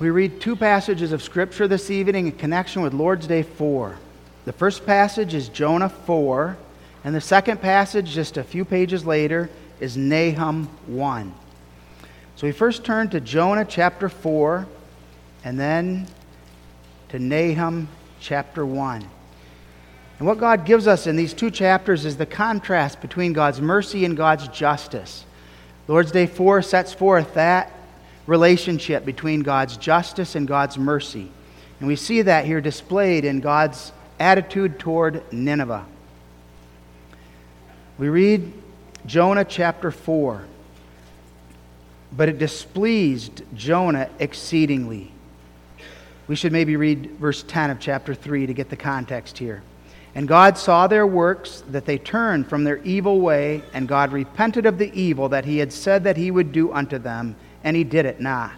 We read two passages of Scripture this evening in connection with Lord's Day 4. The first passage is Jonah 4, and the second passage, just a few pages later, is Nahum 1. So we first turn to Jonah chapter 4, and then to Nahum chapter 1. And what God gives us in these two chapters is the contrast between God's mercy and God's justice. Lord's Day 4 sets forth that relationship between God's justice and God's mercy. And we see that here displayed in God's attitude toward Nineveh. We read Jonah chapter 4. But it displeased Jonah exceedingly. We should maybe read verse 10 of chapter 3 to get the context here. And God saw their works, that they turned from their evil way, and God repented of the evil that he had said that he would do unto them, and he did it not.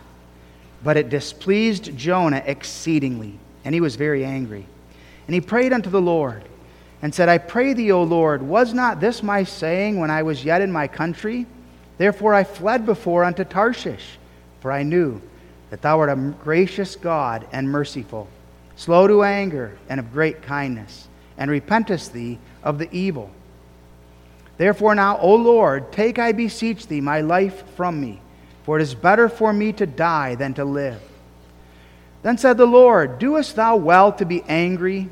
But it displeased Jonah exceedingly, and he was very angry. And he prayed unto the Lord, and said, I pray thee, O Lord, was not this my saying when I was yet in my country? Therefore I fled before unto Tarshish, for I knew that thou art a gracious God and merciful, slow to anger, and of great kindness, and repentest thee of the evil. Therefore now, O Lord, take, I beseech thee, my life from me, for it is better for me to die than to live. Then said the Lord, Doest thou well to be angry?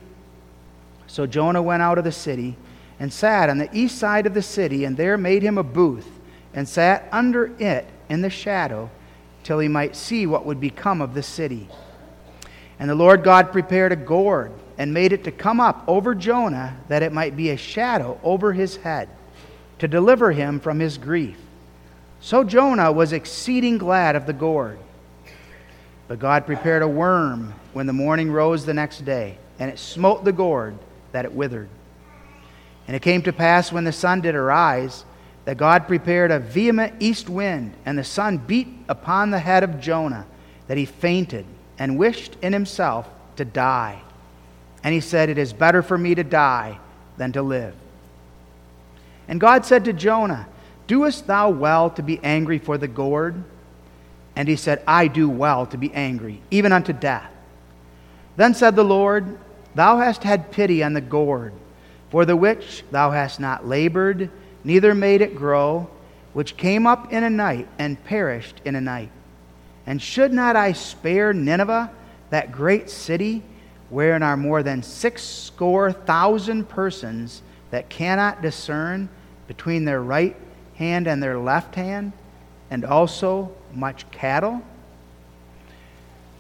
So Jonah went out of the city and sat on the east side of the city, and there made him a booth and sat under it in the shadow till he might see what would become of the city. And the Lord God prepared a gourd and made it to come up over Jonah that it might be a shadow over his head to deliver him from his grief. So Jonah was exceeding glad of the gourd. But God prepared a worm when the morning rose the next day, and it smote the gourd that it withered. And it came to pass when the sun did arise that God prepared a vehement east wind, and the sun beat upon the head of Jonah, that he fainted and wished in himself to die. And he said, It is better for me to die than to live. And God said to Jonah, Doest thou well to be angry for the gourd? And he said, I do well to be angry, even unto death. Then said the Lord, Thou hast had pity on the gourd, for the which thou hast not labored neither made it grow, which came up in a night and perished in a night. And should not I spare Nineveh, that great city, wherein are more than six score thousand persons that cannot discern between their right hand and their left hand, and also much cattle?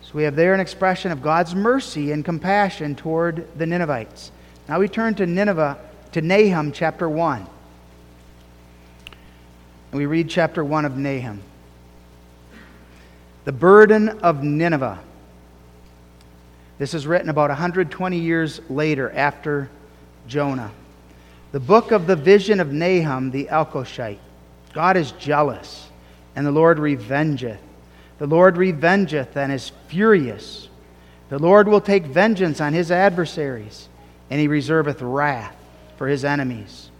So we have there an expression of God's mercy and compassion toward the Ninevites. Now we turn to Nineveh, to Nahum chapter 1. And we read chapter 1 of Nahum. The burden of Nineveh. This is written about 120 years later after Jonah. The book of the vision of Nahum the Elkoshite. God is jealous, and the Lord revengeth. The Lord revengeth and is furious. The Lord will take vengeance on his adversaries, and he reserveth wrath for his enemies.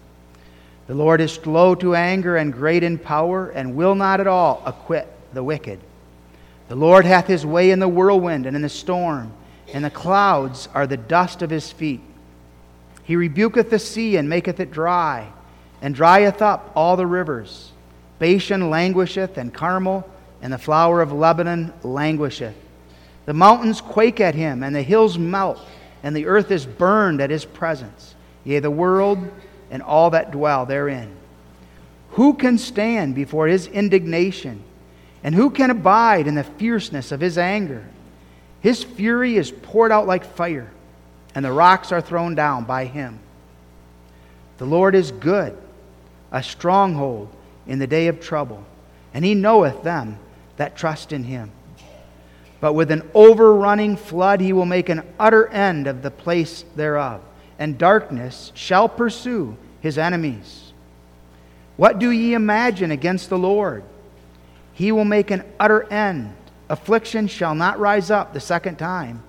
The Lord is slow to anger and great in power, and will not at all acquit the wicked. The Lord hath his way in the whirlwind and in the storm, and the clouds are the dust of his feet. He rebuketh the sea and maketh it dry, and drieth up all the rivers. Bashan languisheth, and Carmel, and the flower of Lebanon languisheth. The mountains quake at him, and the hills melt, and the earth is burned at his presence. Yea, the world and all that dwell therein. Who can stand before his indignation? And who can abide in the fierceness of his anger? His fury is poured out like fire, and the rocks are thrown down by him. The Lord is good, a stronghold in the day of trouble, and he knoweth them that trust in him. But with an overrunning flood he will make an utter end of the place thereof and darkness shall pursue his enemies. What do ye imagine against the Lord? He will make an utter end. Affliction shall not rise up the second time.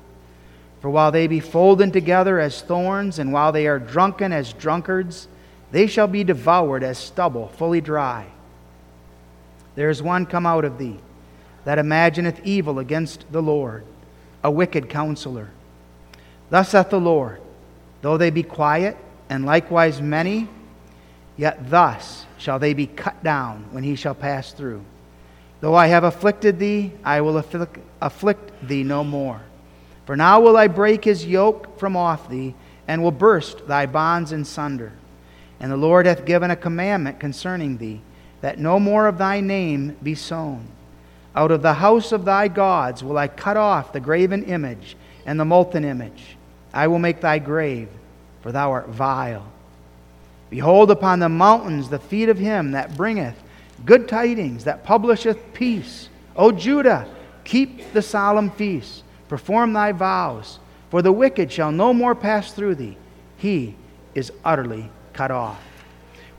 For while they be folden together as thorns, and while they are drunken as drunkards, they shall be devoured as stubble, fully dry. There is one come out of thee, that imagineth evil against the Lord, a wicked counselor. Thus saith the Lord, though they be quiet, and likewise many, yet thus shall they be cut down when he shall pass through. Though I have afflicted thee, I will afflict, afflict thee no more. For now will I break his yoke from off thee, and will burst thy bonds in sunder. And the Lord hath given a commandment concerning thee, that no more of thy name be sown. Out of the house of thy gods will I cut off the graven image and the molten image. I will make thy grave, for thou art vile. Behold upon the mountains the feet of him that bringeth good tidings, that publisheth peace. O Judah, keep the solemn feast, perform thy vows, for the wicked shall no more pass through thee. He is utterly cut off.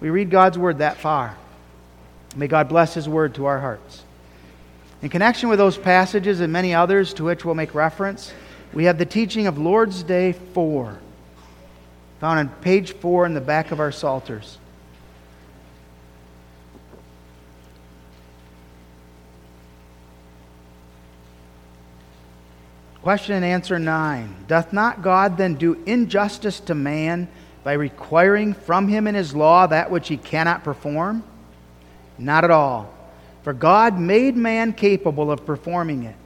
We read God's word that far. May God bless his word to our hearts. In connection with those passages and many others to which we'll make reference, we have the teaching of Lord's Day 4, found on page 4 in the back of our Psalters. Question and answer 9. Doth not God then do injustice to man by requiring from him in his law that which he cannot perform? Not at all. For God made man capable of performing it.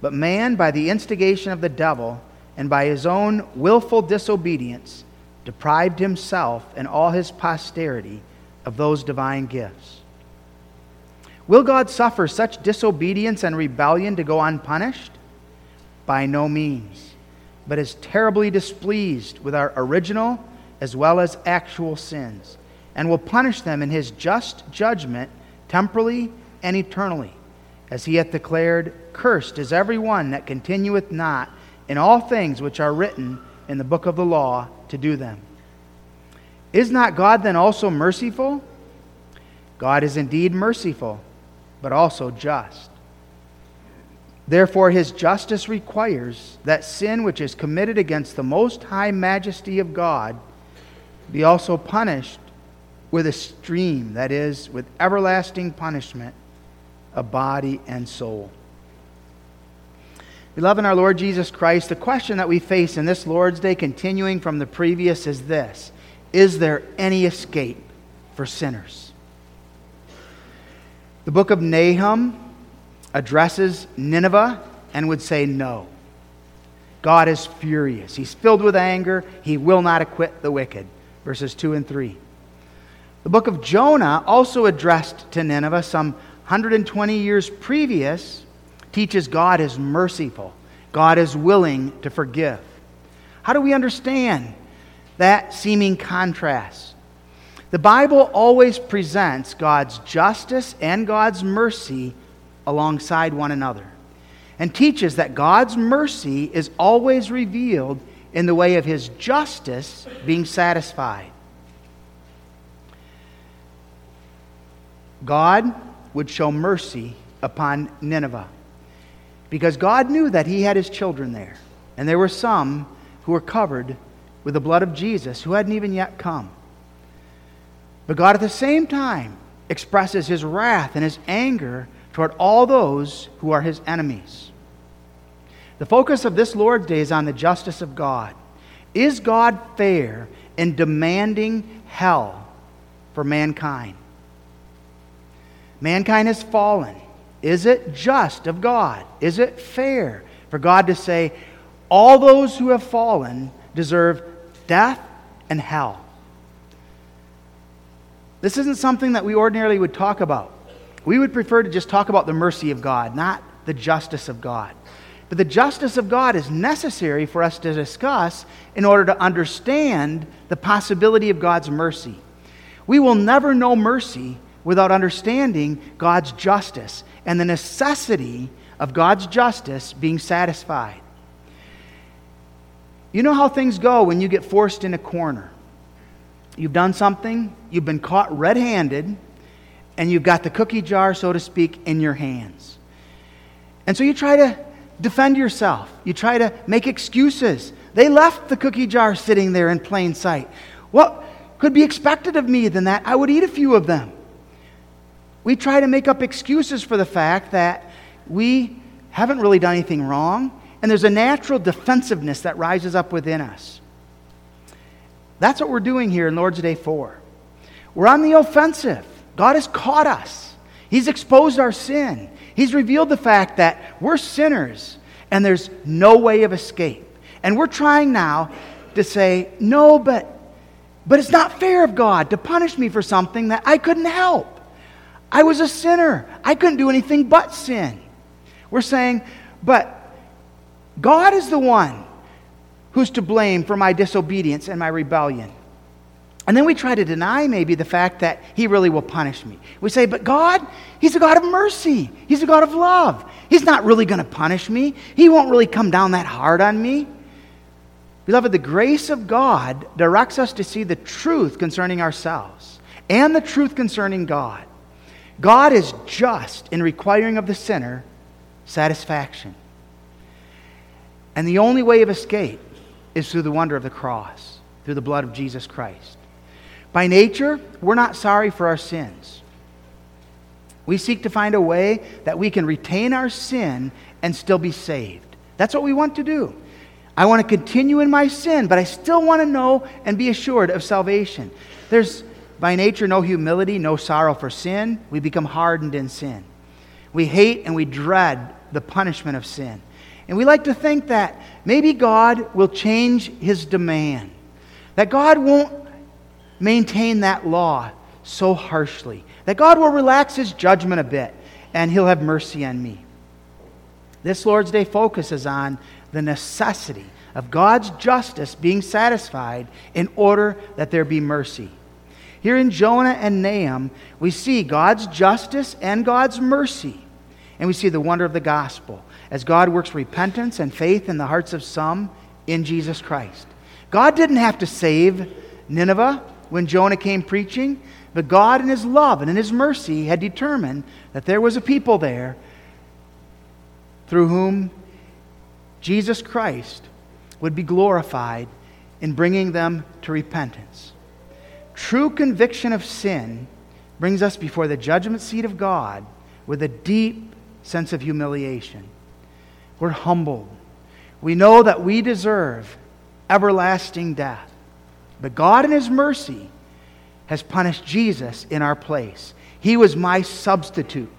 But man, by the instigation of the devil and by his own willful disobedience, deprived himself and all his posterity of those divine gifts. Will God suffer such disobedience and rebellion to go unpunished? By no means, but is terribly displeased with our original as well as actual sins, and will punish them in his just judgment temporally and eternally. As he hath declared, Cursed is every one that continueth not in all things which are written in the book of the law to do them. Is not God then also merciful? God is indeed merciful, but also just. Therefore, his justice requires that sin which is committed against the most high majesty of God be also punished with a stream, that is, with everlasting punishment of body and soul. Beloved in our Lord Jesus Christ, the question that we face in this Lord's Day, continuing from the previous, is this Is there any escape for sinners? The book of Nahum addresses Nineveh and would say no. God is furious. He's filled with anger. He will not acquit the wicked. Verses 2 and 3. The book of Jonah, also addressed to Nineveh some 120 years previous, teaches God is merciful, God is willing to forgive. How do we understand that seeming contrast? The Bible always presents God's justice and God's mercy alongside one another and teaches that God's mercy is always revealed in the way of his justice being satisfied. God would show mercy upon Nineveh. Because God knew that He had His children there. And there were some who were covered with the blood of Jesus who hadn't even yet come. But God at the same time expresses His wrath and His anger toward all those who are His enemies. The focus of this Lord's Day is on the justice of God. Is God fair in demanding hell for mankind? Mankind has fallen. Is it just of God? Is it fair for God to say, all those who have fallen deserve death and hell? This isn't something that we ordinarily would talk about. We would prefer to just talk about the mercy of God, not the justice of God. But the justice of God is necessary for us to discuss in order to understand the possibility of God's mercy. We will never know mercy without understanding God's justice and the necessity of God's justice being satisfied. You know how things go when you get forced in a corner. You've done something, you've been caught red handed, and you've got the cookie jar, so to speak, in your hands. And so you try to defend yourself, you try to make excuses. They left the cookie jar sitting there in plain sight. What could be expected of me than that? I would eat a few of them. We try to make up excuses for the fact that we haven't really done anything wrong, and there's a natural defensiveness that rises up within us. That's what we're doing here in Lord's Day 4. We're on the offensive. God has caught us, He's exposed our sin, He's revealed the fact that we're sinners and there's no way of escape. And we're trying now to say, no, but, but it's not fair of God to punish me for something that I couldn't help. I was a sinner. I couldn't do anything but sin. We're saying, but God is the one who's to blame for my disobedience and my rebellion. And then we try to deny maybe the fact that he really will punish me. We say, but God, he's a God of mercy. He's a God of love. He's not really going to punish me. He won't really come down that hard on me. Beloved, the grace of God directs us to see the truth concerning ourselves and the truth concerning God. God is just in requiring of the sinner satisfaction. And the only way of escape is through the wonder of the cross, through the blood of Jesus Christ. By nature, we're not sorry for our sins. We seek to find a way that we can retain our sin and still be saved. That's what we want to do. I want to continue in my sin, but I still want to know and be assured of salvation. There's by nature no humility, no sorrow for sin. We become hardened in sin. We hate and we dread the punishment of sin. And we like to think that maybe God will change his demand, that God won't maintain that law so harshly, that God will relax his judgment a bit and he'll have mercy on me. This Lord's Day focuses on the necessity of God's justice being satisfied in order that there be mercy. Here in Jonah and Nahum, we see God's justice and God's mercy. And we see the wonder of the gospel as God works repentance and faith in the hearts of some in Jesus Christ. God didn't have to save Nineveh when Jonah came preaching, but God, in His love and in His mercy, had determined that there was a people there through whom Jesus Christ would be glorified in bringing them to repentance. True conviction of sin brings us before the judgment seat of God with a deep sense of humiliation. We're humbled. We know that we deserve everlasting death. But God, in His mercy, has punished Jesus in our place. He was my substitute.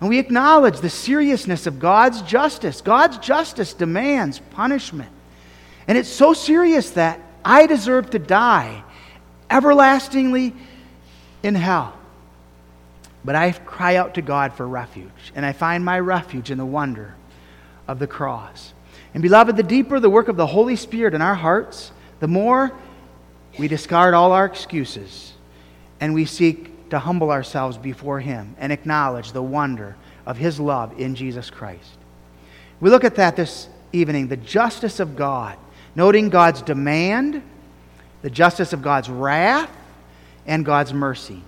And we acknowledge the seriousness of God's justice. God's justice demands punishment. And it's so serious that I deserve to die everlastingly in hell. But I cry out to God for refuge, and I find my refuge in the wonder of the cross. And beloved, the deeper the work of the Holy Spirit in our hearts, the more we discard all our excuses and we seek to humble ourselves before Him and acknowledge the wonder of His love in Jesus Christ. We look at that this evening the justice of God, noting God's demand, the justice of God's wrath, and God's mercy.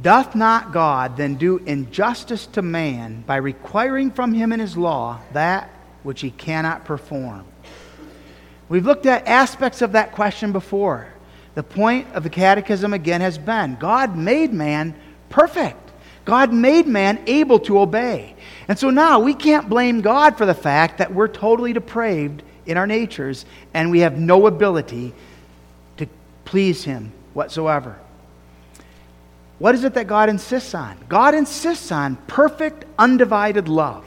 Doth not God then do injustice to man by requiring from him in his law that which he cannot perform? We've looked at aspects of that question before. The point of the catechism again has been God made man perfect. God made man able to obey. And so now we can't blame God for the fact that we're totally depraved in our natures and we have no ability to please him whatsoever. What is it that God insists on? God insists on perfect, undivided love.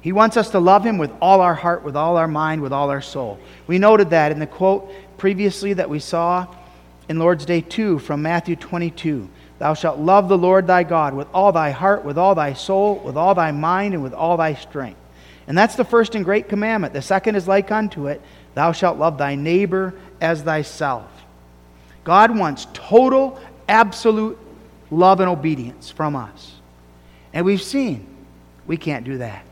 He wants us to love Him with all our heart, with all our mind, with all our soul. We noted that in the quote previously that we saw in Lord's Day 2 from Matthew 22. Thou shalt love the Lord thy God with all thy heart, with all thy soul, with all thy mind, and with all thy strength. And that's the first and great commandment. The second is like unto it Thou shalt love thy neighbor as thyself. God wants total absolute love and obedience from us. And we've seen we can't do that.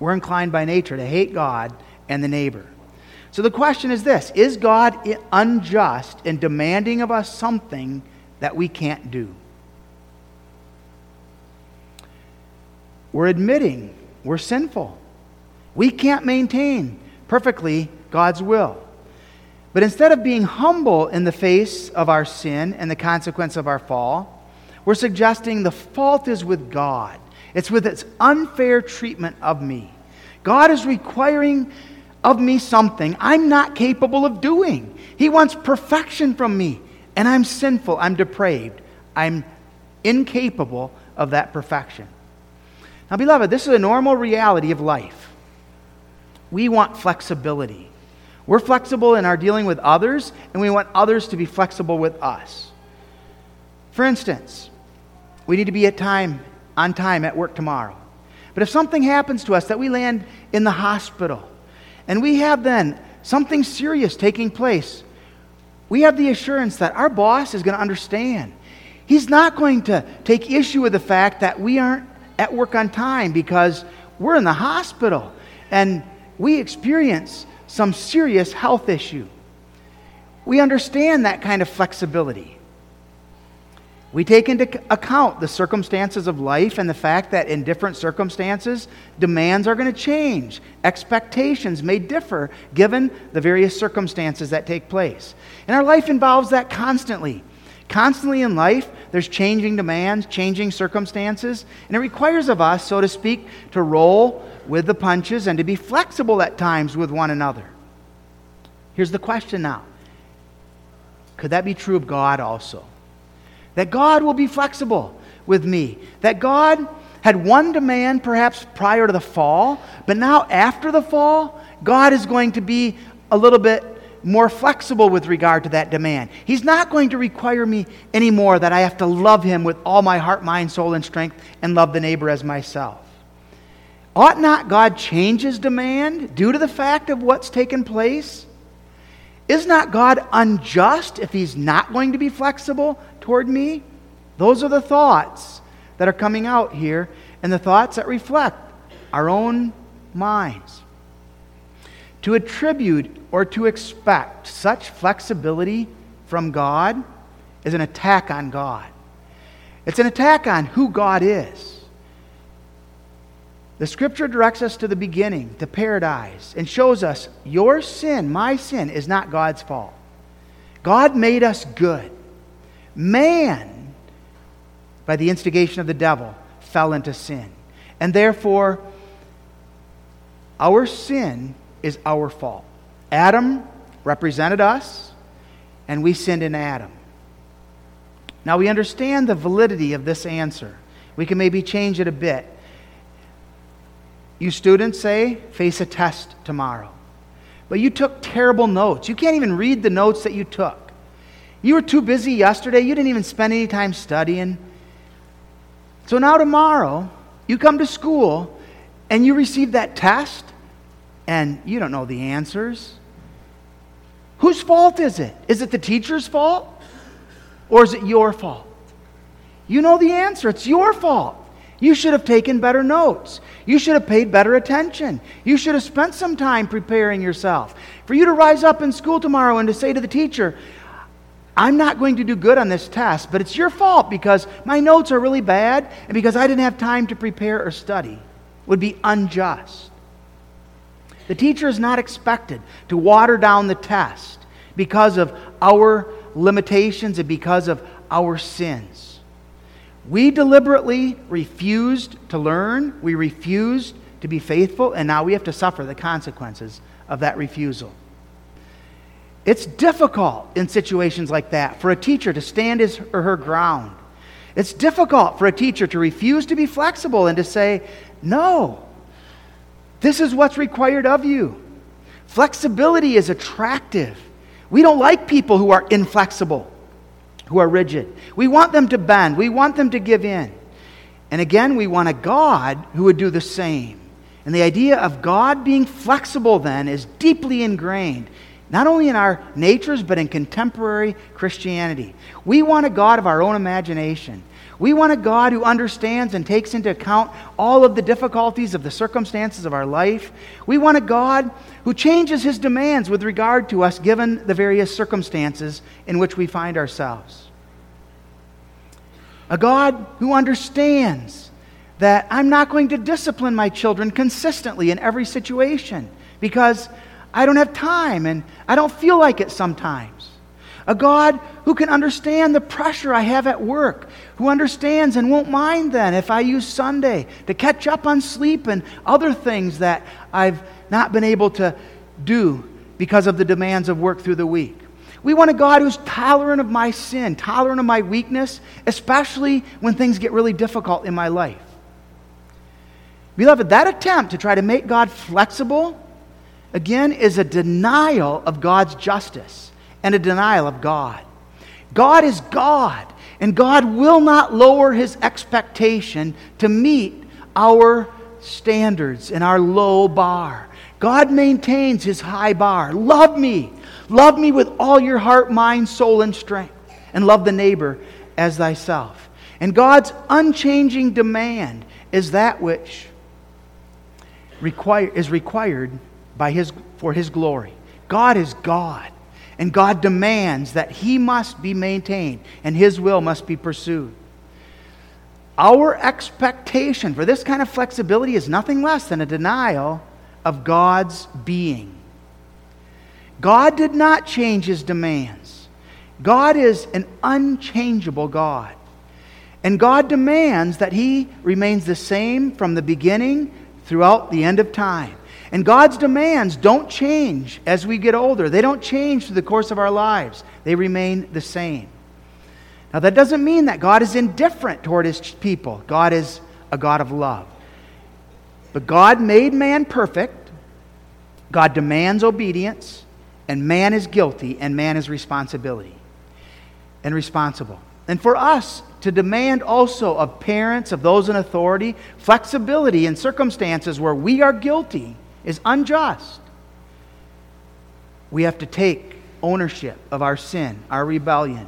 We're inclined by nature to hate God and the neighbor. So the question is this Is God unjust in demanding of us something that we can't do? We're admitting we're sinful. We can't maintain perfectly God's will. But instead of being humble in the face of our sin and the consequence of our fall, We're suggesting the fault is with God. It's with its unfair treatment of me. God is requiring of me something I'm not capable of doing. He wants perfection from me, and I'm sinful, I'm depraved, I'm incapable of that perfection. Now, beloved, this is a normal reality of life. We want flexibility. We're flexible in our dealing with others, and we want others to be flexible with us. For instance, we need to be at time on time at work tomorrow. But if something happens to us that we land in the hospital and we have then something serious taking place, we have the assurance that our boss is going to understand. He's not going to take issue with the fact that we aren't at work on time because we're in the hospital and we experience some serious health issue. We understand that kind of flexibility. We take into account the circumstances of life and the fact that in different circumstances, demands are going to change. Expectations may differ given the various circumstances that take place. And our life involves that constantly. Constantly in life, there's changing demands, changing circumstances, and it requires of us, so to speak, to roll with the punches and to be flexible at times with one another. Here's the question now Could that be true of God also? That God will be flexible with me. That God had one demand perhaps prior to the fall, but now after the fall, God is going to be a little bit more flexible with regard to that demand. He's not going to require me anymore that I have to love Him with all my heart, mind, soul, and strength and love the neighbor as myself. Ought not God change His demand due to the fact of what's taken place? Is not God unjust if He's not going to be flexible toward me? Those are the thoughts that are coming out here, and the thoughts that reflect our own minds. To attribute or to expect such flexibility from God is an attack on God. It's an attack on who God is. The scripture directs us to the beginning, to paradise, and shows us your sin, my sin, is not God's fault. God made us good. Man, by the instigation of the devil, fell into sin. And therefore, our sin is our fault. Adam represented us, and we sinned in Adam. Now we understand the validity of this answer. We can maybe change it a bit. You students say, face a test tomorrow. But you took terrible notes. You can't even read the notes that you took. You were too busy yesterday. You didn't even spend any time studying. So now, tomorrow, you come to school and you receive that test and you don't know the answers. Whose fault is it? Is it the teacher's fault? Or is it your fault? You know the answer. It's your fault. You should have taken better notes. You should have paid better attention. You should have spent some time preparing yourself. For you to rise up in school tomorrow and to say to the teacher, I'm not going to do good on this test, but it's your fault because my notes are really bad and because I didn't have time to prepare or study would be unjust. The teacher is not expected to water down the test because of our limitations and because of our sins. We deliberately refused to learn, we refused to be faithful, and now we have to suffer the consequences of that refusal. It's difficult in situations like that for a teacher to stand his or her ground. It's difficult for a teacher to refuse to be flexible and to say, No, this is what's required of you. Flexibility is attractive. We don't like people who are inflexible who are rigid. We want them to bend, we want them to give in. And again, we want a God who would do the same. And the idea of God being flexible then is deeply ingrained, not only in our natures, but in contemporary Christianity. We want a God of our own imagination. We want a God who understands and takes into account all of the difficulties of the circumstances of our life. We want a God who changes his demands with regard to us given the various circumstances in which we find ourselves. A God who understands that I'm not going to discipline my children consistently in every situation because I don't have time and I don't feel like it sometimes. A God who can understand the pressure I have at work, who understands and won't mind then if I use Sunday to catch up on sleep and other things that I've not been able to do because of the demands of work through the week. We want a God who's tolerant of my sin, tolerant of my weakness, especially when things get really difficult in my life. Beloved, that attempt to try to make God flexible, again, is a denial of God's justice and a denial of God. God is God, and God will not lower his expectation to meet our standards and our low bar. God maintains his high bar. Love me. Love me with all your heart, mind, soul, and strength. And love the neighbor as thyself. And God's unchanging demand is that which require, is required by his, for his glory. God is God. And God demands that he must be maintained and his will must be pursued. Our expectation for this kind of flexibility is nothing less than a denial of God's being. God did not change his demands. God is an unchangeable God. And God demands that he remains the same from the beginning throughout the end of time. And God's demands don't change as we get older, they don't change through the course of our lives, they remain the same. Now, that doesn't mean that God is indifferent toward his people, God is a God of love. But God made man perfect, God demands obedience, and man is guilty, and man is responsibility. And responsible. And for us to demand also of parents, of those in authority, flexibility in circumstances where we are guilty is unjust. We have to take ownership of our sin, our rebellion.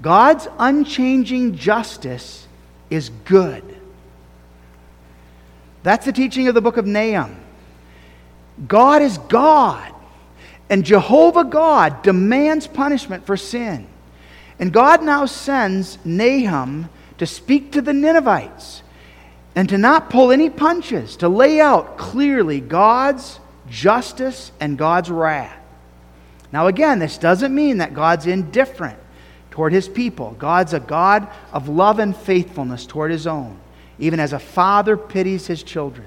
God's unchanging justice is good. That's the teaching of the book of Nahum. God is God, and Jehovah God demands punishment for sin. And God now sends Nahum to speak to the Ninevites and to not pull any punches, to lay out clearly God's justice and God's wrath. Now, again, this doesn't mean that God's indifferent toward his people. God's a God of love and faithfulness toward his own, even as a father pities his children.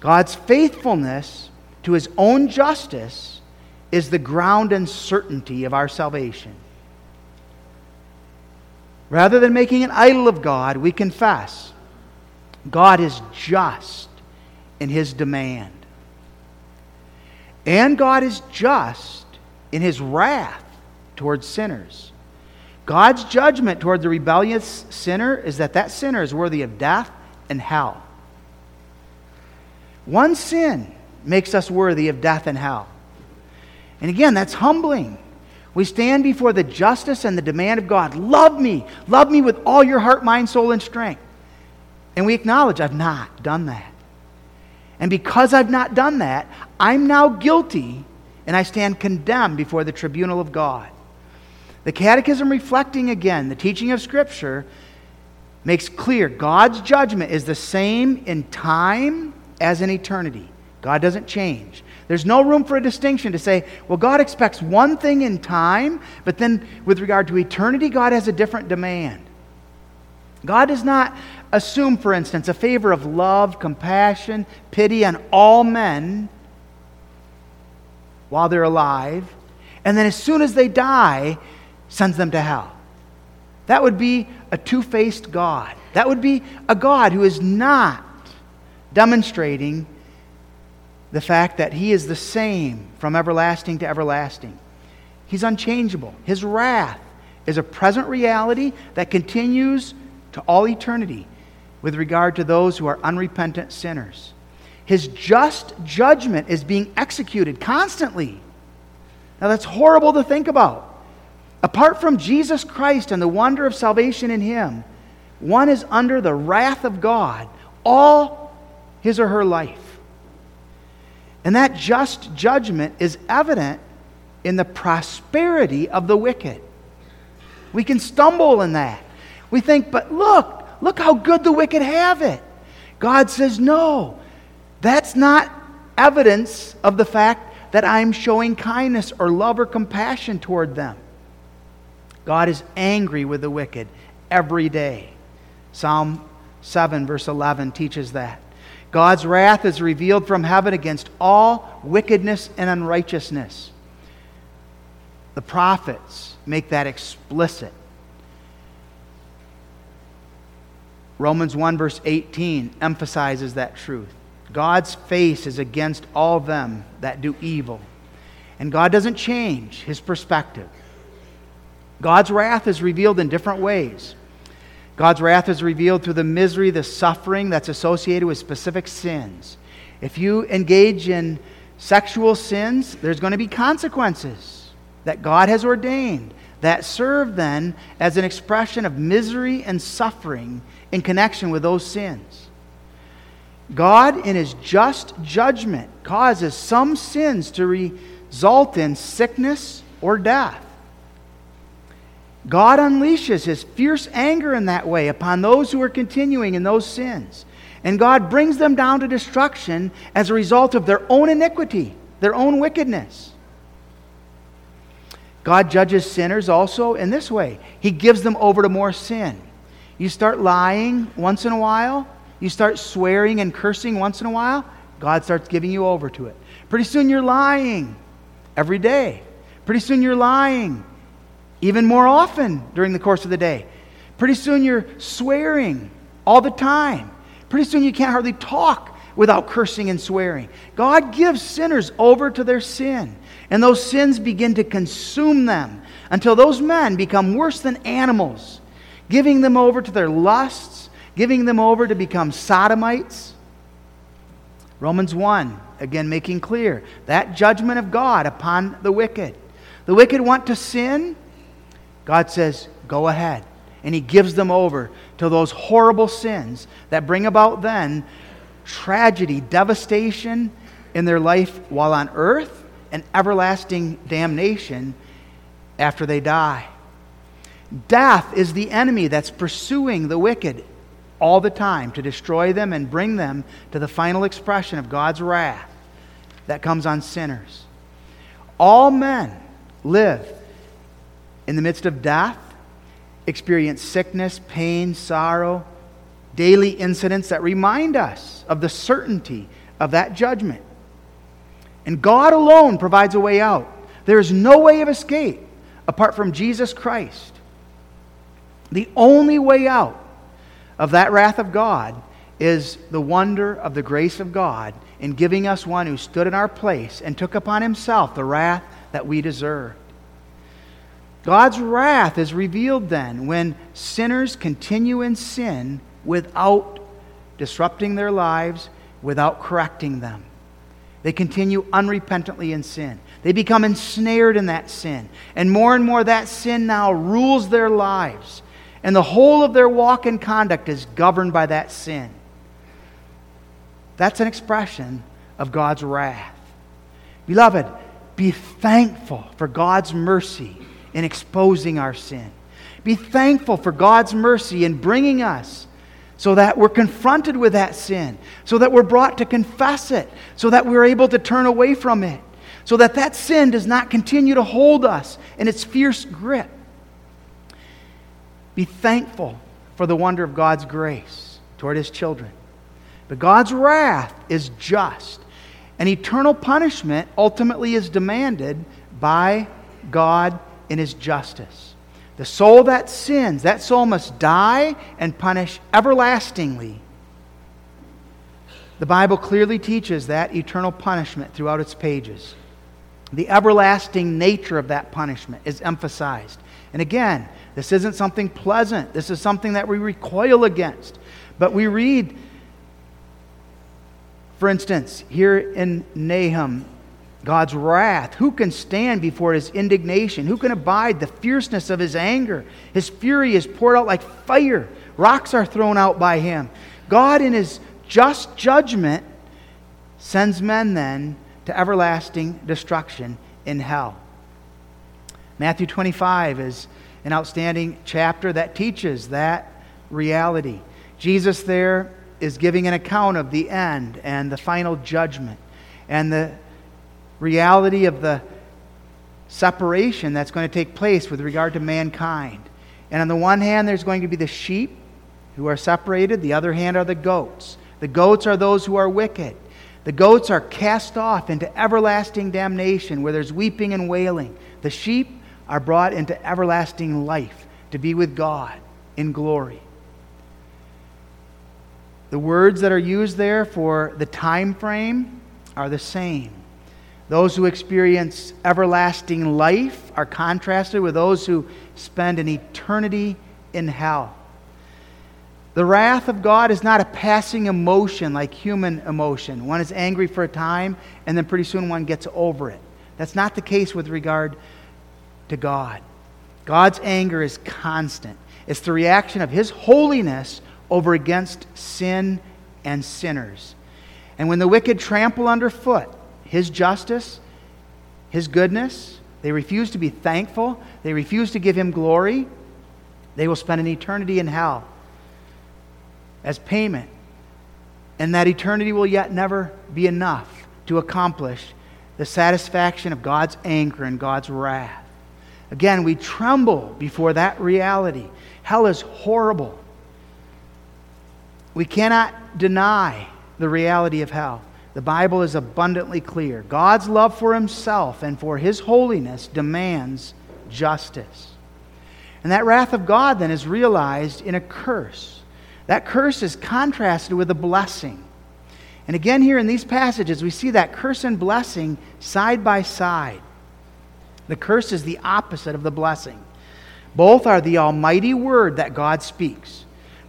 God's faithfulness to his own justice is the ground and certainty of our salvation. Rather than making an idol of God, we confess God is just in his demand. And God is just in his wrath towards sinners. God's judgment toward the rebellious sinner is that that sinner is worthy of death and hell. One sin makes us worthy of death and hell. And again, that's humbling. We stand before the justice and the demand of God. Love me. Love me with all your heart, mind, soul, and strength. And we acknowledge I've not done that. And because I've not done that, I'm now guilty and I stand condemned before the tribunal of God. The Catechism, reflecting again the teaching of Scripture, makes clear God's judgment is the same in time as in eternity. God doesn't change. There's no room for a distinction to say, well, God expects one thing in time, but then with regard to eternity, God has a different demand. God does not assume, for instance, a favor of love, compassion, pity on all men while they're alive, and then as soon as they die, sends them to hell. That would be a two faced God. That would be a God who is not demonstrating the fact that He is the same from everlasting to everlasting. He's unchangeable. His wrath is a present reality that continues to all eternity with regard to those who are unrepentant sinners. His just judgment is being executed constantly. Now, that's horrible to think about. Apart from Jesus Christ and the wonder of salvation in Him, one is under the wrath of God all his or her life. And that just judgment is evident in the prosperity of the wicked. We can stumble in that. We think, but look, look how good the wicked have it. God says, no, that's not evidence of the fact that I'm showing kindness or love or compassion toward them. God is angry with the wicked every day. Psalm 7, verse 11 teaches that. God's wrath is revealed from heaven against all wickedness and unrighteousness. The prophets make that explicit. Romans 1, verse 18 emphasizes that truth. God's face is against all them that do evil. And God doesn't change his perspective. God's wrath is revealed in different ways. God's wrath is revealed through the misery, the suffering that's associated with specific sins. If you engage in sexual sins, there's going to be consequences that God has ordained that serve then as an expression of misery and suffering in connection with those sins. God, in his just judgment, causes some sins to result in sickness or death. God unleashes his fierce anger in that way upon those who are continuing in those sins. And God brings them down to destruction as a result of their own iniquity, their own wickedness. God judges sinners also in this way He gives them over to more sin. You start lying once in a while, you start swearing and cursing once in a while, God starts giving you over to it. Pretty soon you're lying every day. Pretty soon you're lying even more often during the course of the day. Pretty soon you're swearing all the time. Pretty soon you can't hardly talk without cursing and swearing. God gives sinners over to their sin, and those sins begin to consume them until those men become worse than animals, giving them over to their lusts, giving them over to become sodomites. Romans 1, again making clear that judgment of God upon the wicked. The wicked want to sin, God says, Go ahead. And He gives them over to those horrible sins that bring about then tragedy, devastation in their life while on earth, and everlasting damnation after they die. Death is the enemy that's pursuing the wicked all the time to destroy them and bring them to the final expression of God's wrath that comes on sinners. All men live in the midst of death, experience sickness, pain, sorrow, daily incidents that remind us of the certainty of that judgment. And God alone provides a way out. There is no way of escape apart from Jesus Christ. The only way out of that wrath of God is the wonder of the grace of God in giving us one who stood in our place and took upon himself the wrath that we deserve. God's wrath is revealed then when sinners continue in sin without disrupting their lives, without correcting them. They continue unrepentantly in sin. They become ensnared in that sin. And more and more, that sin now rules their lives. And the whole of their walk and conduct is governed by that sin. That's an expression of God's wrath. Beloved, be thankful for God's mercy in exposing our sin. Be thankful for God's mercy in bringing us so that we're confronted with that sin, so that we're brought to confess it, so that we're able to turn away from it, so that that sin does not continue to hold us in its fierce grip. Be thankful for the wonder of God's grace toward his children. But God's wrath is just, and eternal punishment ultimately is demanded by God in his justice. The soul that sins, that soul must die and punish everlastingly. The Bible clearly teaches that eternal punishment throughout its pages. The everlasting nature of that punishment is emphasized. And again, this isn't something pleasant. This is something that we recoil against. But we read, for instance, here in Nahum God's wrath. Who can stand before his indignation? Who can abide the fierceness of his anger? His fury is poured out like fire, rocks are thrown out by him. God, in his just judgment, sends men then to everlasting destruction in hell. Matthew 25 is an outstanding chapter that teaches that reality. Jesus there is giving an account of the end and the final judgment and the reality of the separation that's going to take place with regard to mankind. And on the one hand, there's going to be the sheep who are separated, the other hand are the goats. The goats are those who are wicked. The goats are cast off into everlasting damnation where there's weeping and wailing. The sheep are brought into everlasting life to be with God in glory. The words that are used there for the time frame are the same. Those who experience everlasting life are contrasted with those who spend an eternity in hell. The wrath of God is not a passing emotion like human emotion. One is angry for a time, and then pretty soon one gets over it. That's not the case with regard to God. God's anger is constant, it's the reaction of His holiness over against sin and sinners. And when the wicked trample underfoot His justice, His goodness, they refuse to be thankful, they refuse to give Him glory, they will spend an eternity in hell as payment. And that eternity will yet never be enough to accomplish the satisfaction of God's anger and God's wrath. Again, we tremble before that reality. Hell is horrible. We cannot deny the reality of hell. The Bible is abundantly clear. God's love for himself and for his holiness demands justice. And that wrath of God then is realized in a curse. That curse is contrasted with a blessing. And again, here in these passages, we see that curse and blessing side by side. The curse is the opposite of the blessing. Both are the almighty word that God speaks.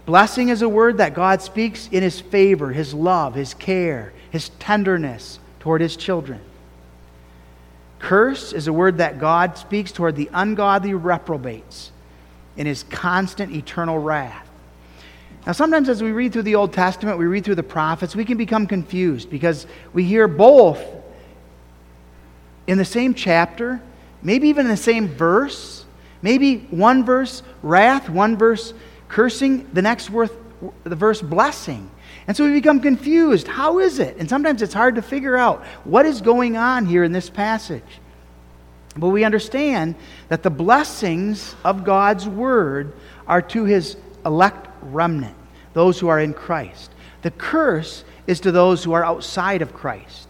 Blessing is a word that God speaks in his favor, his love, his care, his tenderness toward his children. Curse is a word that God speaks toward the ungodly reprobates in his constant eternal wrath. Now, sometimes as we read through the Old Testament, we read through the prophets, we can become confused because we hear both in the same chapter, maybe even in the same verse, maybe one verse wrath, one verse cursing, the next verse, the verse blessing. And so we become confused. How is it? And sometimes it's hard to figure out what is going on here in this passage. But we understand that the blessings of God's word are to his elect remnant, those who are in Christ. The curse is to those who are outside of Christ.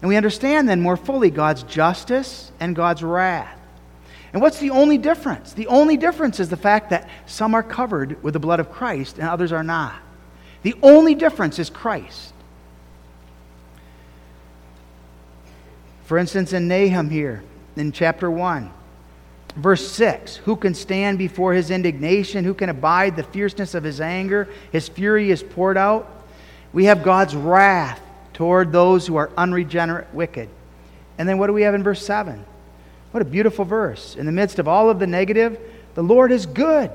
And we understand then more fully God's justice and God's wrath. And what's the only difference? The only difference is the fact that some are covered with the blood of Christ and others are not. The only difference is Christ. For instance, in Nahum here, in chapter 1, Verse 6 Who can stand before his indignation? Who can abide the fierceness of his anger? His fury is poured out. We have God's wrath toward those who are unregenerate, wicked. And then what do we have in verse 7? What a beautiful verse. In the midst of all of the negative, the Lord is good,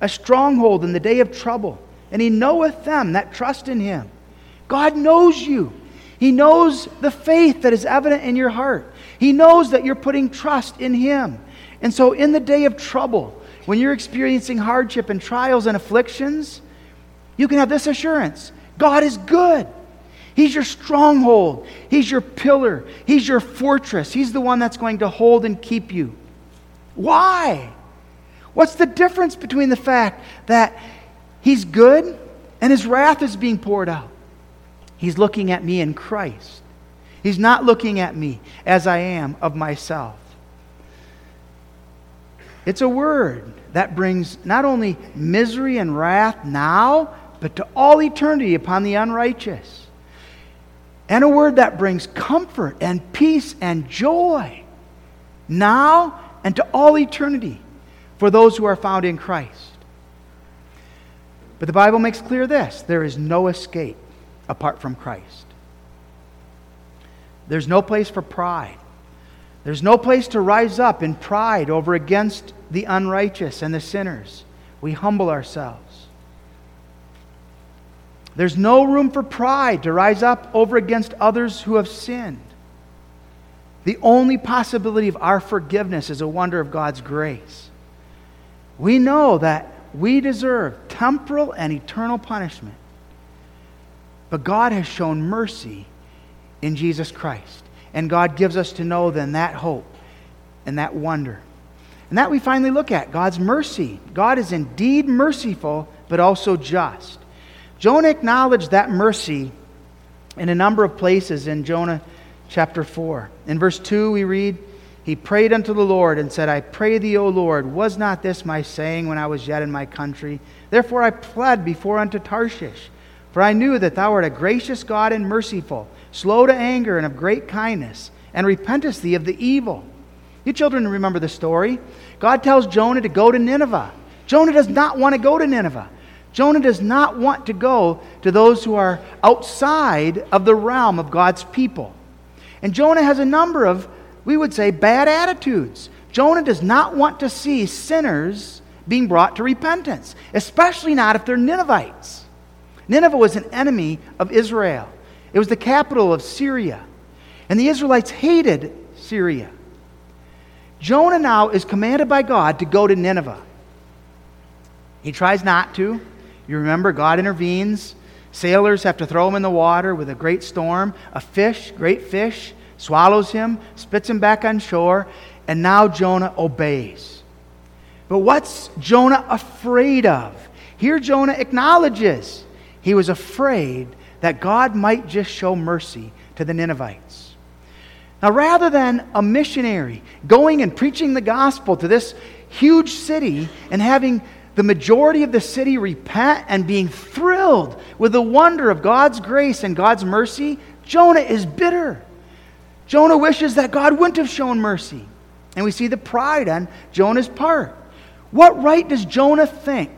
a stronghold in the day of trouble, and he knoweth them that trust in him. God knows you. He knows the faith that is evident in your heart. He knows that you're putting trust in him. And so, in the day of trouble, when you're experiencing hardship and trials and afflictions, you can have this assurance God is good. He's your stronghold. He's your pillar. He's your fortress. He's the one that's going to hold and keep you. Why? What's the difference between the fact that He's good and His wrath is being poured out? He's looking at me in Christ. He's not looking at me as I am of myself. It's a word that brings not only misery and wrath now, but to all eternity upon the unrighteous. And a word that brings comfort and peace and joy now and to all eternity for those who are found in Christ. But the Bible makes clear this there is no escape apart from Christ. There's no place for pride. There's no place to rise up in pride over against the unrighteous and the sinners. We humble ourselves. There's no room for pride to rise up over against others who have sinned. The only possibility of our forgiveness is a wonder of God's grace. We know that we deserve temporal and eternal punishment. But God has shown mercy in Jesus Christ. And God gives us to know then that hope and that wonder. And that we finally look at God's mercy. God is indeed merciful, but also just. Jonah acknowledged that mercy in a number of places in Jonah chapter 4. In verse 2, we read, He prayed unto the Lord and said, I pray thee, O Lord, was not this my saying when I was yet in my country? Therefore I pled before unto Tarshish. For I knew that thou art a gracious God and merciful, slow to anger and of great kindness, and repentest thee of the evil. You children remember the story. God tells Jonah to go to Nineveh. Jonah does not want to go to Nineveh. Jonah does not want to go to those who are outside of the realm of God's people. And Jonah has a number of, we would say, bad attitudes. Jonah does not want to see sinners being brought to repentance, especially not if they're Ninevites. Nineveh was an enemy of Israel, it was the capital of Assyria. And the Israelites hated Assyria. Jonah now is commanded by God to go to Nineveh. He tries not to. You remember, God intervenes. Sailors have to throw him in the water with a great storm. A fish, great fish, swallows him, spits him back on shore, and now Jonah obeys. But what's Jonah afraid of? Here, Jonah acknowledges he was afraid that God might just show mercy to the Ninevites. Now, rather than a missionary going and preaching the gospel to this huge city and having the majority of the city repent and being thrilled with the wonder of God's grace and God's mercy, Jonah is bitter. Jonah wishes that God wouldn't have shown mercy. And we see the pride on Jonah's part. What right does Jonah think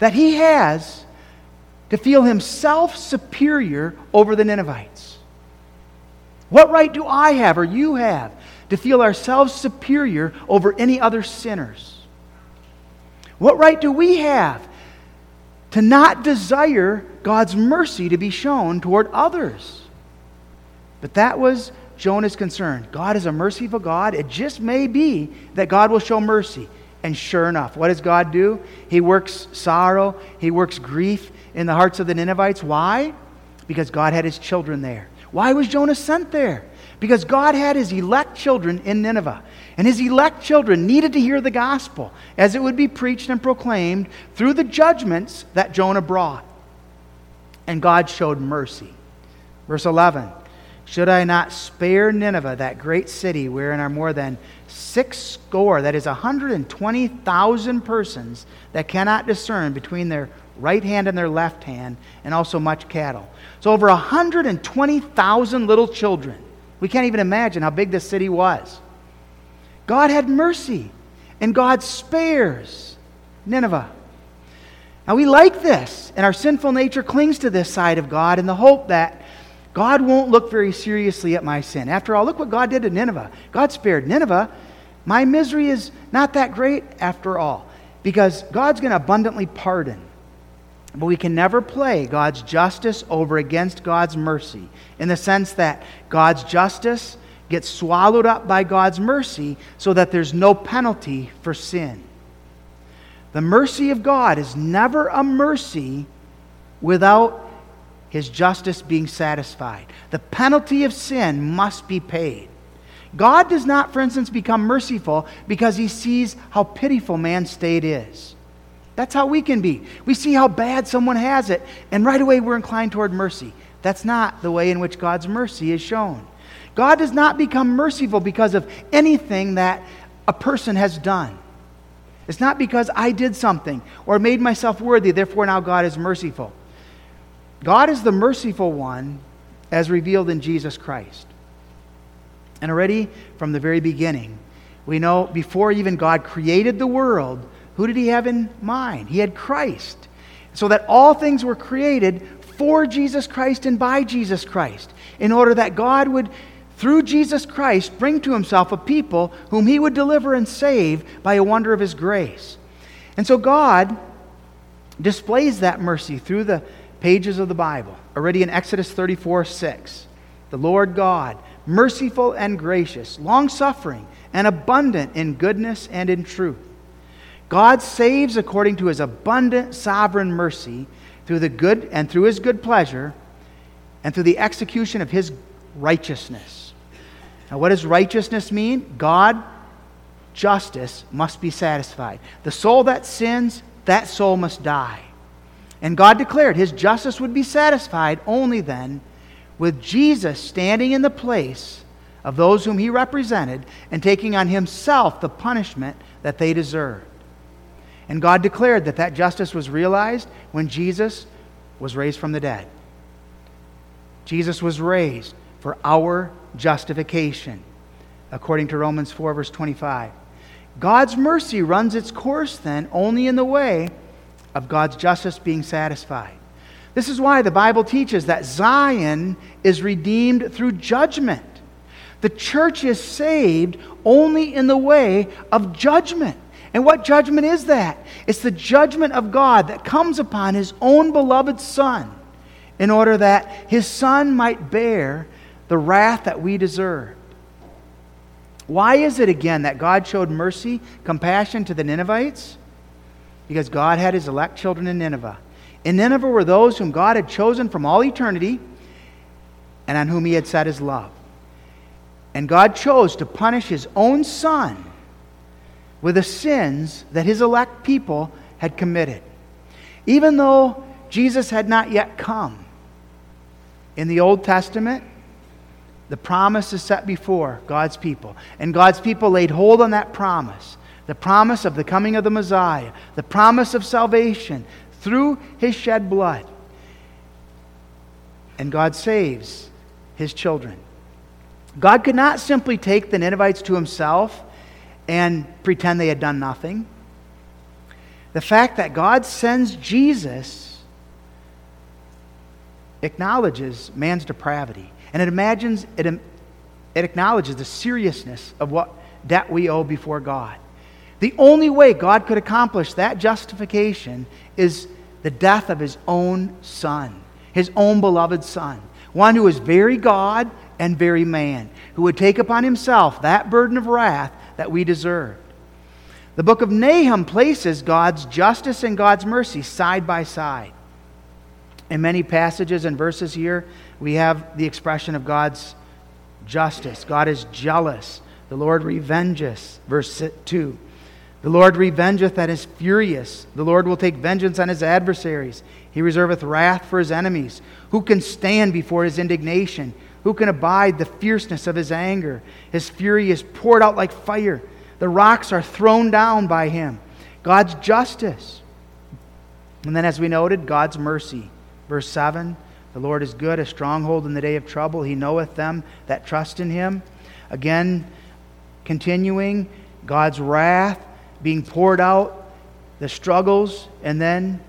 that he has to feel himself superior over the Ninevites? What right do I have or you have to feel ourselves superior over any other sinners? What right do we have to not desire God's mercy to be shown toward others? But that was Jonah's concern. God is a merciful God. It just may be that God will show mercy. And sure enough, what does God do? He works sorrow, He works grief in the hearts of the Ninevites. Why? Because God had His children there. Why was Jonah sent there? Because God had His elect children in Nineveh. And His elect children needed to hear the gospel as it would be preached and proclaimed through the judgments that Jonah brought. And God showed mercy. Verse 11 Should I not spare Nineveh, that great city wherein are more than six score, that is, 120,000 persons that cannot discern between their right hand and their left hand, and also much cattle. So, over 120,000 little children. We can't even imagine how big this city was. God had mercy, and God spares Nineveh. Now, we like this, and our sinful nature clings to this side of God in the hope that God won't look very seriously at my sin. After all, look what God did to Nineveh. God spared Nineveh. My misery is not that great after all, because God's going to abundantly pardon. But we can never play God's justice over against God's mercy in the sense that God's justice gets swallowed up by God's mercy so that there's no penalty for sin. The mercy of God is never a mercy without his justice being satisfied. The penalty of sin must be paid. God does not, for instance, become merciful because he sees how pitiful man's state is. That's how we can be. We see how bad someone has it, and right away we're inclined toward mercy. That's not the way in which God's mercy is shown. God does not become merciful because of anything that a person has done. It's not because I did something or made myself worthy, therefore now God is merciful. God is the merciful one as revealed in Jesus Christ. And already from the very beginning, we know before even God created the world, who did he have in mind? He had Christ. So that all things were created for Jesus Christ and by Jesus Christ, in order that God would, through Jesus Christ, bring to himself a people whom he would deliver and save by a wonder of his grace. And so God displays that mercy through the pages of the Bible. Already in Exodus 34 6, the Lord God, merciful and gracious, long suffering, and abundant in goodness and in truth God saves according to his abundant sovereign mercy through the good and through his good pleasure and through the execution of his righteousness. Now, what does righteousness mean? God, justice must be satisfied. The soul that sins, that soul must die. And God declared his justice would be satisfied only then with Jesus standing in the place of those whom he represented and taking on himself the punishment that they deserved. And God declared that that justice was realized when Jesus was raised from the dead. Jesus was raised for our justification, according to Romans 4, verse 25. God's mercy runs its course then only in the way of God's justice being satisfied. This is why the Bible teaches that Zion is redeemed through judgment. The church is saved only in the way of judgment. And what judgment is that? It's the judgment of God that comes upon his own beloved Son in order that his Son might bear the wrath that we deserve. Why is it again that God showed mercy, compassion to the Ninevites? Because God had his elect children in Nineveh. In Nineveh were those whom God had chosen from all eternity and on whom he had set his love. And God chose to punish his own son with the sins that his elect people had committed. Even though Jesus had not yet come, in the Old Testament, the promise is set before God's people. And God's people laid hold on that promise the promise of the coming of the Messiah, the promise of salvation through his shed blood. And God saves his children. God could not simply take the Ninevites to himself and pretend they had done nothing. The fact that God sends Jesus acknowledges man's depravity. And it imagines it, it acknowledges the seriousness of what debt we owe before God. The only way God could accomplish that justification is the death of his own son, his own beloved son, one who is very God and very man, who would take upon himself that burden of wrath that we deserved. The book of Nahum places God's justice and God's mercy side by side. In many passages and verses here, we have the expression of God's justice. God is jealous. The Lord revengeth. Verse 2. The Lord revengeth and is furious. The Lord will take vengeance on his adversaries. He reserveth wrath for his enemies. Who can stand before his indignation? Who can abide the fierceness of his anger? His fury is poured out like fire. The rocks are thrown down by him. God's justice. And then, as we noted, God's mercy. Verse 7 The Lord is good, a stronghold in the day of trouble. He knoweth them that trust in him. Again, continuing, God's wrath being poured out, the struggles, and then,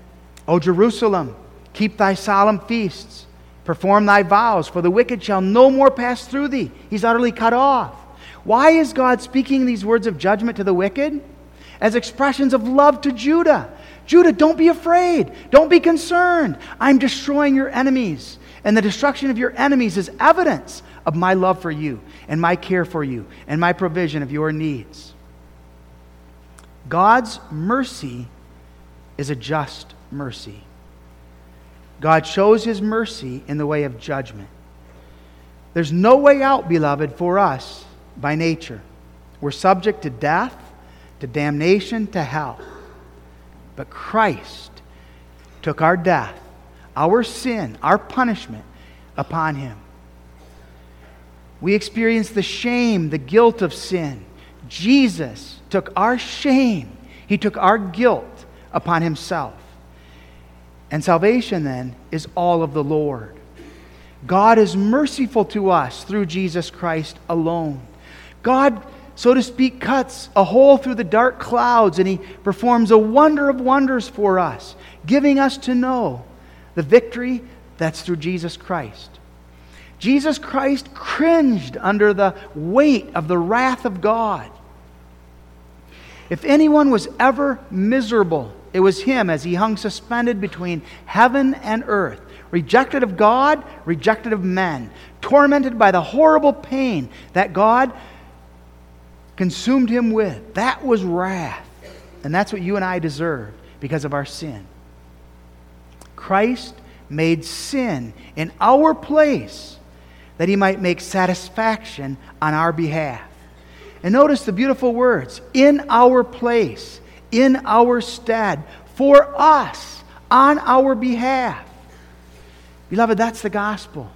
O Jerusalem, keep thy solemn feasts Perform thy vows, for the wicked shall no more pass through thee. He's utterly cut off. Why is God speaking these words of judgment to the wicked? As expressions of love to Judah. Judah, don't be afraid. Don't be concerned. I'm destroying your enemies. And the destruction of your enemies is evidence of my love for you and my care for you and my provision of your needs. God's mercy is a just mercy. God shows his mercy in the way of judgment. There's no way out, beloved, for us by nature. We're subject to death, to damnation, to hell. But Christ took our death, our sin, our punishment upon him. We experience the shame, the guilt of sin. Jesus took our shame, he took our guilt upon himself. And salvation, then, is all of the Lord. God is merciful to us through Jesus Christ alone. God, so to speak, cuts a hole through the dark clouds and He performs a wonder of wonders for us, giving us to know the victory that's through Jesus Christ. Jesus Christ cringed under the weight of the wrath of God. If anyone was ever miserable, it was him as he hung suspended between heaven and earth, rejected of God, rejected of men, tormented by the horrible pain that God consumed him with. That was wrath. And that's what you and I deserve because of our sin. Christ made sin in our place that he might make satisfaction on our behalf. And notice the beautiful words in our place, in our stead, for us, on our behalf. Beloved, that's the gospel.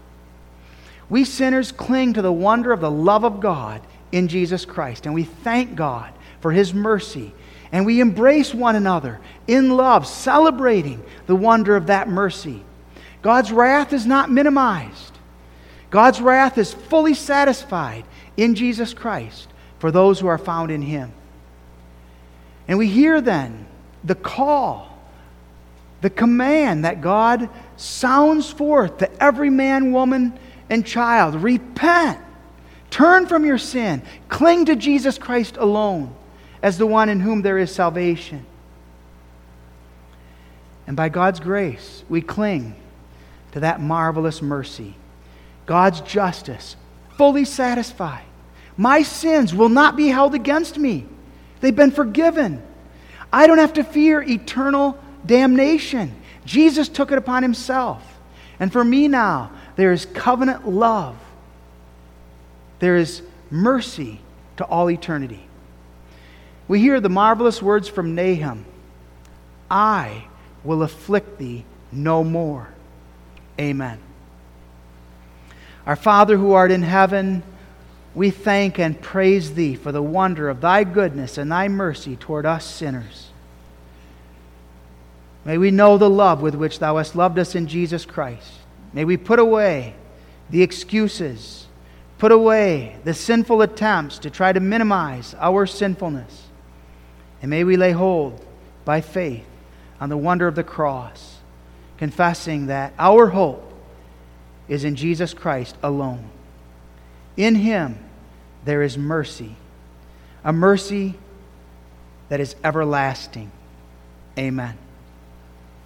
We sinners cling to the wonder of the love of God in Jesus Christ, and we thank God for his mercy. And we embrace one another in love, celebrating the wonder of that mercy. God's wrath is not minimized. God's wrath is fully satisfied in Jesus Christ for those who are found in him. And we hear then the call, the command that God sounds forth to every man, woman, and child repent, turn from your sin, cling to Jesus Christ alone as the one in whom there is salvation. And by God's grace, we cling to that marvelous mercy. God's justice fully satisfied. My sins will not be held against me, they've been forgiven. I don't have to fear eternal damnation. Jesus took it upon himself. And for me now, there is covenant love, there is mercy to all eternity. We hear the marvelous words from Nahum I will afflict thee no more. Amen. Our Father who art in heaven, we thank and praise thee for the wonder of thy goodness and thy mercy toward us sinners. May we know the love with which thou hast loved us in Jesus Christ. May we put away the excuses, put away the sinful attempts to try to minimize our sinfulness. And may we lay hold by faith on the wonder of the cross, confessing that our hope is in Jesus Christ alone. In Him there is mercy, a mercy that is everlasting. Amen.